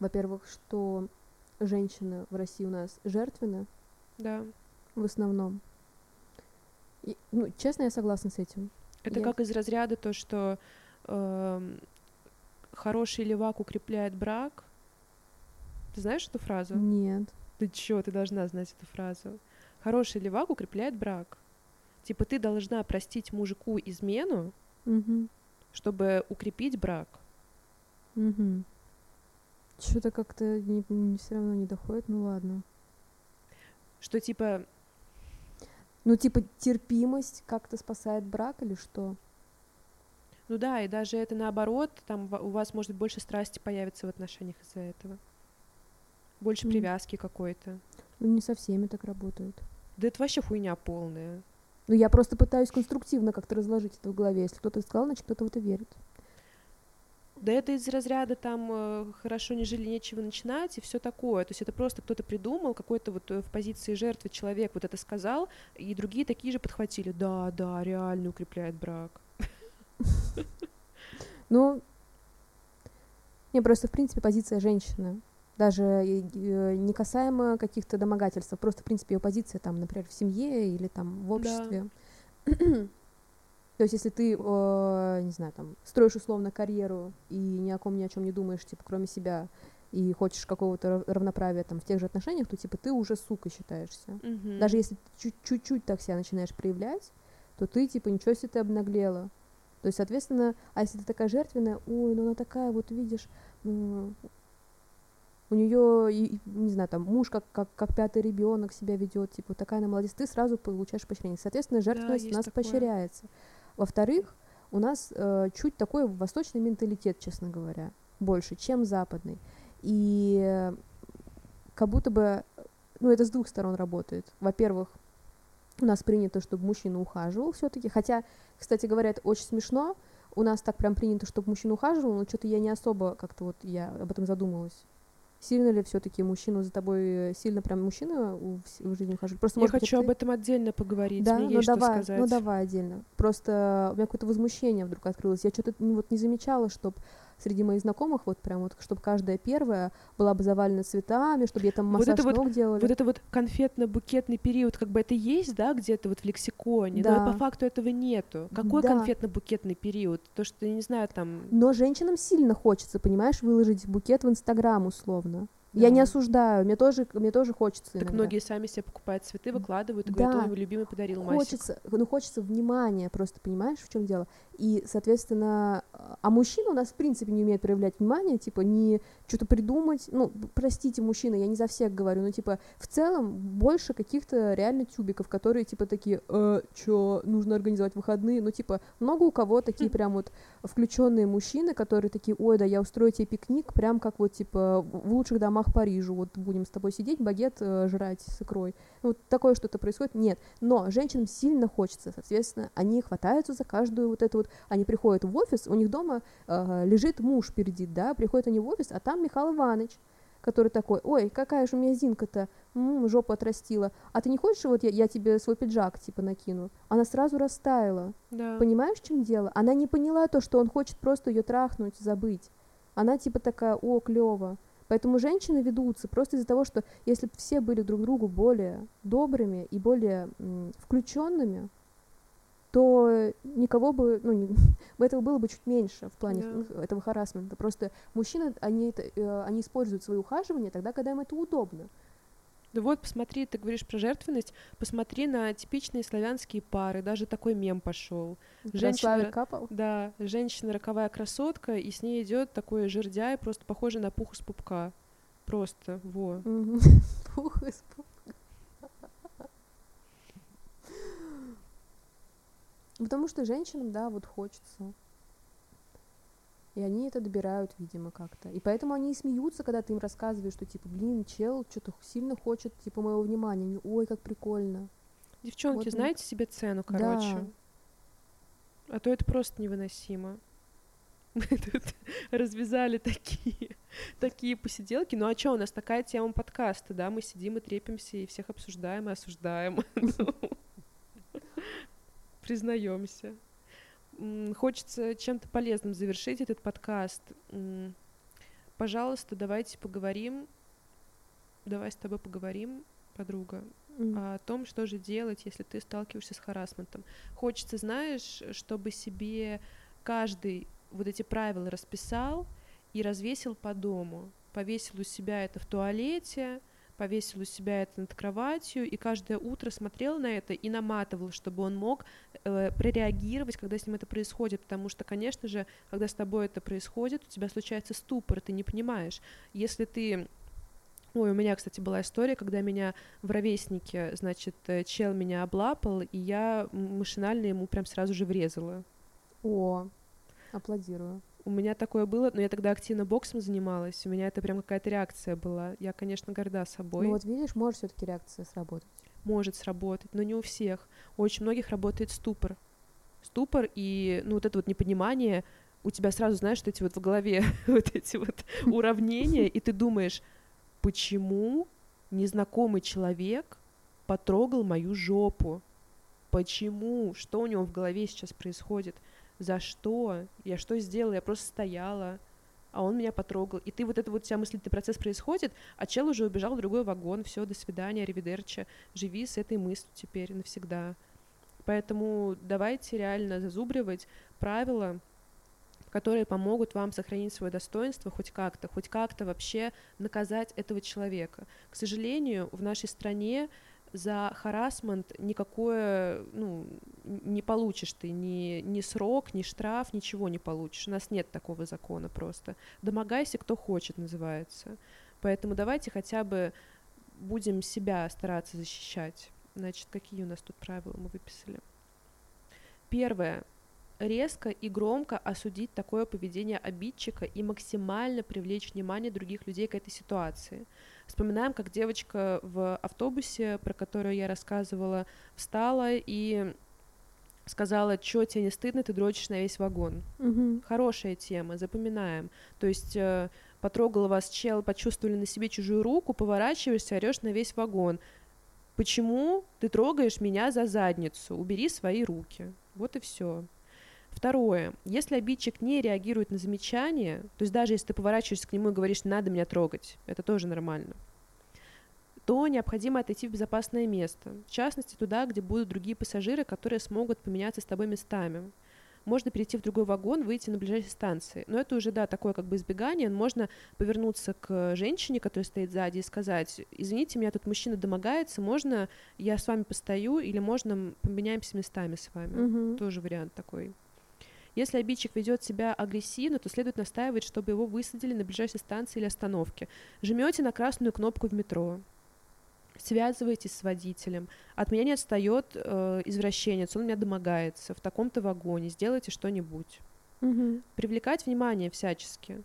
Во-первых, что женщины в России у нас жертвенны Да. в основном. И, ну, честно, я согласна с этим. Это Я- как из разряда то, что эм, хороший левак укрепляет брак. Ты знаешь эту фразу? Нет. Ты чё, ты должна знать эту фразу. Хороший левак укрепляет брак. Типа ты должна простить мужику измену, Мгм. чтобы укрепить брак. Мгм. Что-то как-то не, все равно не доходит, ну ладно. Что типа, Ну, типа, терпимость как-то спасает брак или что? ну да, и даже это наоборот, там у вас может больше страсти появится в отношениях из-за этого. Больше М. привязки какой-то. Ну, не со всеми так работает. Да это вообще хуйня полная. Ну, я просто пытаюсь конструктивно как-то разложить это в голове. Если кто-то сказал, значит, кто-то в это верит. Да это из разряда там э, хорошо не жили, нечего начинать и все такое. То есть это просто кто-то придумал, какой-то вот э, в позиции жертвы человек вот это сказал, и другие такие же подхватили. Да, да, реально укрепляет брак. Ну, не, просто, в принципе, позиция женщины, даже э, не касаемо каких-то домогательств, просто, в принципе, ее позиция, там, например, в семье или там в Да. То есть, если ты, э, не знаю, там, строишь условно карьеру и ни о ком ни о чем не думаешь, типа, кроме себя, и хочешь какого-то рав- равноправия там в тех же отношениях, то, типа, ты уже сука считаешься. Мгм. Даже если ты чуть-чуть так себя начинаешь проявлять, то ты, типа, ничего себе ты обнаглела. То есть, соответственно, а если ты такая жертвенная, ой, ну она такая, вот видишь, у нее, не знаю, там муж как, как, как пятый ребенок себя ведет, типа, такая она молодец, ты сразу получаешь поощрение. Соответственно, жертвенность у есть нас такое. поощряется. Во-вторых, у нас э, чуть такой восточный менталитет, честно говоря, больше, чем западный. И как будто бы, ну, это с двух сторон работает. Во-первых, у нас принято, чтобы мужчина ухаживал все-таки. Хотя, кстати говоря, это очень смешно. У нас так прям принято, чтобы мужчина ухаживал, но что-то я не особо как-то вот я об этом задумалась. Сильно ли все-таки мужчину за тобой э, сильно прям мужчина в, жизни ухаживает? Просто, Я может хочу ты- об этом отдельно поговорить. да, Мне ну есть давай, что сказать. ну давай отдельно. Просто у меня какое-то возмущение вдруг открылось. Я что-то вот не замечала, чтобы среди моих знакомых вот прям вот, чтобы каждая первая была бы завалена цветами, чтобы ей там Вот массаж вот- ног делали. Вот это вот конфетно-букетный период, как бы это есть, да, где-то вот в лексиконе, но Да. по факту этого нету. Какой Да. конфетно-букетный период? То, что, я не знаю, там... Но женщинам сильно хочется, понимаешь, выложить букет в Инстаграм условно. Я не Да. осуждаю, мне тоже, мне тоже хочется Так иногда. многие сами себе покупают цветы, выкладывают и говорят, Да. ой, мой любимый подарил Масик. Хочется, ну хочется внимания, просто понимаешь, в чем дело. И, соответственно, а мужчина у нас в принципе не умеет проявлять внимание, типа не что-то придумать. Ну, простите, мужчина, я не за всех говорю, но типа в целом больше каких-то реально тюбиков, которые типа такие, э, чё, нужно организовать выходные. Ну, типа, много у кого такие прям вот включенные мужчины, которые такие, ой, да, я устрою тебе пикник, прям как вот типа в лучших домах Парижа, вот будем с тобой сидеть, багет э, жрать с икрой. Ну, Вот такое что-то происходит. Нет. Но женщинам сильно хочется, соответственно, они хватаются за каждую вот эту вот... Они приходят в офис, у них дома э, лежит муж передит, да, приходят они в офис, а там Михаил Иванович, который такой, ой, какая же у меня Зинка-то, м, жопу отрастила. А ты не хочешь, вот я, я тебе свой пиджак, типа, накину? Она сразу растаяла. Да. Понимаешь, в чем дело? Она не поняла то, что он хочет просто ее трахнуть, забыть. Она типа такая, о, клево. Поэтому женщины ведутся просто из-за того, что если бы все были друг другу более добрыми и более м, включенными, то никого бы, ну, не- этого было бы чуть меньше в плане ну, этого харасмента. Просто мужчины, они, это, э, они используют свои ухаживания тогда, когда им это удобно. Да вот, посмотри, ты говоришь про жертвенность, посмотри на типичные славянские пары, даже такой мем пошел. Женщина-. Да, женщина роковая красотка, и с ней идет такой жердяй, просто похожий на пух из пупка. Просто, во. Мгм. Фух, испуг. Потому что женщинам, да, вот хочется. И они это добирают, видимо, как-то. И поэтому они и смеются, когда ты им рассказываешь, что, типа, блин, чел что-то сильно хочет, типа, моего внимания. Они, Ой, как прикольно. Девчонки, Вот, знаете себе цену, короче. Да. А то это просто невыносимо. Мы тут развязали такие, такие посиделки. Ну а что, у нас такая тема подкаста, да? Мы сидим и трепимся, и всех обсуждаем и осуждаем. Признаемся. Хочется чем-то полезным завершить этот подкаст. Пожалуйста, давайте поговорим. Давай с тобой поговорим, подруга, М. о том, что же делать, если ты сталкиваешься с харасментом. Хочется, знаешь, чтобы себе каждый вот эти правила расписал и развесил по дому. Повесил у себя это в туалете, повесил у себя это над кроватью, и каждое утро смотрел на это и наматывал, чтобы он мог э, прореагировать, когда с ним это происходит, потому что, конечно же, когда с тобой это происходит, у тебя случается ступор, ты не понимаешь. Если ты Ой, у меня, кстати, была история, когда меня в ровеснике, значит, э, чел меня облапал, и я машинально ему прям сразу же врезала. О, аплодирую. У меня такое было, но я тогда активно боксом занималась, у меня это прям какая-то реакция была. Я, конечно, горда собой. Ну вот видишь, может все-таки реакция сработать. Может сработать, но не у всех. У очень многих работает ступор. Ступор и, ну, вот это вот непонимание, у тебя сразу, знаешь, что эти вот в голове вот эти вот уравнения, и ты думаешь, почему незнакомый человек потрогал мою жопу? Почему? Что у него в голове сейчас происходит? За что? Я что сделала? Я просто стояла, а он меня потрогал. И ты вот это вот вся мыслительный процесс происходит, а чел уже убежал в другой вагон. Все, до свидания, ривидерча. Живи с этой мыслью теперь навсегда. Поэтому давайте реально зазубривать правила, которые помогут вам сохранить свое достоинство хоть как-то, хоть как-то вообще наказать этого человека. К сожалению, в нашей стране за харасмент никакое, ну, не получишь ты ни, ни срок, ни штраф, ничего не получишь. У нас нет такого закона просто. Домогайся, кто хочет, называется. Поэтому давайте хотя бы будем себя стараться защищать. Значит, какие у нас тут правила мы выписали? Первое. Резко и громко осудить такое поведение обидчика и максимально привлечь внимание других людей к этой ситуации. Вспоминаем, как девочка в автобусе, про которую я рассказывала, встала и сказала, что тебе не стыдно, ты дрочишь на весь вагон. Мгм. Хорошая тема, запоминаем. То есть э, потрогал вас чел, почувствовали на себе чужую руку, поворачиваешься, орешь на весь вагон. Почему ты трогаешь меня за задницу? Убери свои руки. Вот и все. Второе. Если обидчик не реагирует на замечание, то есть даже если ты поворачиваешься к нему и говоришь, надо меня трогать, это тоже нормально, то необходимо отойти в безопасное место. В частности, туда, где будут другие пассажиры, которые смогут поменяться с тобой местами. Можно перейти в другой вагон, выйти на ближайшей станции. Но это уже, да, такое как бы избегание. Можно повернуться к женщине, которая стоит сзади, и сказать, извините, меня тут мужчина домогается, можно я с вами постою, или можно поменяемся местами с вами. Мгм. Тоже вариант такой. Если обидчик ведет себя агрессивно, то следует настаивать, чтобы его высадили на ближайшей станции или остановке. Жмете на красную кнопку в метро. Связываетесь с водителем. От меня не отстает э, извращенец, он меня домогается в таком-то вагоне. Сделайте что-нибудь. Мгм. Привлекать внимание всячески.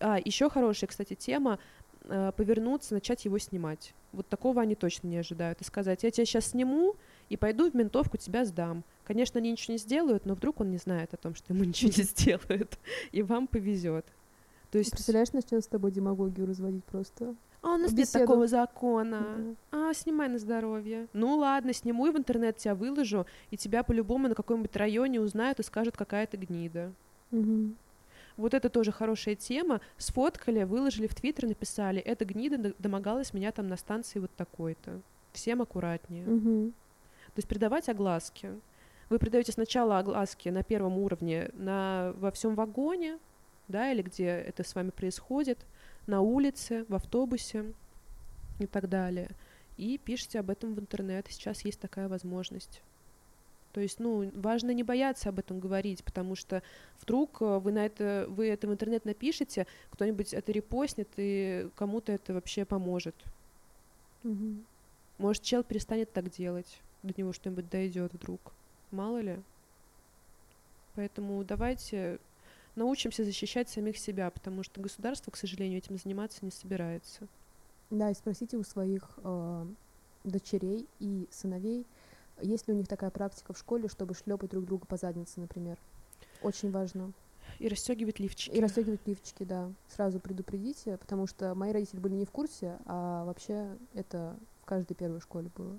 А, еще хорошая, кстати, тема э, повернуться, начать его снимать. Вот такого они точно не ожидают. И сказать, я тебя сейчас сниму и пойду в ментовку тебя сдам. Конечно, они ничего не сделают, но вдруг он не знает о том, что ему ничего не сделают, и вам повезет. То есть, Представляешь, начнет с тобой демагогию разводить просто. а у нас нет такого закона. Мгм. А, снимай на здоровье. Ну ладно, сниму и в интернет тебя выложу, и тебя по-любому на каком-нибудь районе узнают и скажут, какая ты гнида. Мгм. Вот это тоже хорошая тема. Сфоткали, выложили в Твиттер, написали, эта гнида домогалась меня там на станции вот такой-то. Всем аккуратнее. Мгм. То есть придавать огласки. Вы придаете сначала огласки на первом уровне на, во всем вагоне, да, или где это с вами происходит, на улице, в автобусе и так далее. И пишите об этом в интернет. Сейчас есть такая возможность. То есть, ну, важно не бояться об этом говорить, потому что вдруг э, вы на это, вы это в интернет напишете, кто-нибудь это репостнет, и кому-то это вообще поможет. Мгм. Может, чел перестанет так делать, до него что-нибудь дойдет вдруг. Мало ли. Поэтому давайте научимся защищать самих себя, потому что государство, к сожалению, этим заниматься не собирается. Да, и спросите у своих э, дочерей и сыновей, есть ли у них такая практика в школе, чтобы шлепать друг друга по заднице, например. Очень важно. И расстегивать лифчики. И расстегивать лифчики, да. Сразу предупредите, потому что мои родители были не в курсе, а вообще это в каждой первой школе было.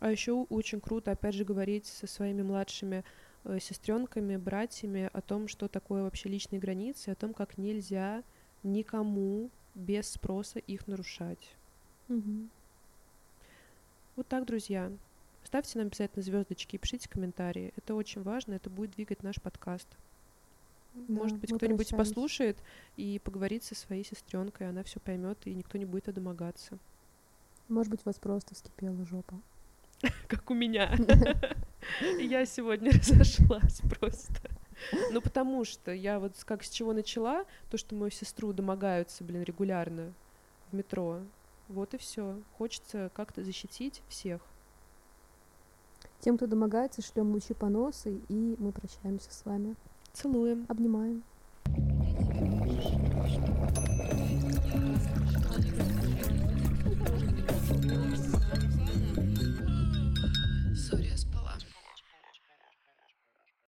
А еще очень круто, опять же, говорить со своими младшими э, сестренками, братьями о том, что такое вообще личные границы, о том, как нельзя никому без спроса их нарушать. Мгм. Вот так, друзья. Ставьте нам обязательно звездочки и пишите комментарии. Это очень важно, это будет двигать наш подкаст. Может Да, быть, мы кто-нибудь послушает и поговорит со своей сестренкой, она все поймет, и никто не будет домогаться. Может быть, у вас просто вскипела жопа. как у меня. Я сегодня разошлась просто. Ну, потому что я вот как с чего начала, то, что мою сестру домогаются, блин, регулярно в метро. Вот и все. Хочется как-то защитить всех. Тем, кто домогается, шлем лучи по поносы, и мы прощаемся с вами. Целуем. Обнимаем.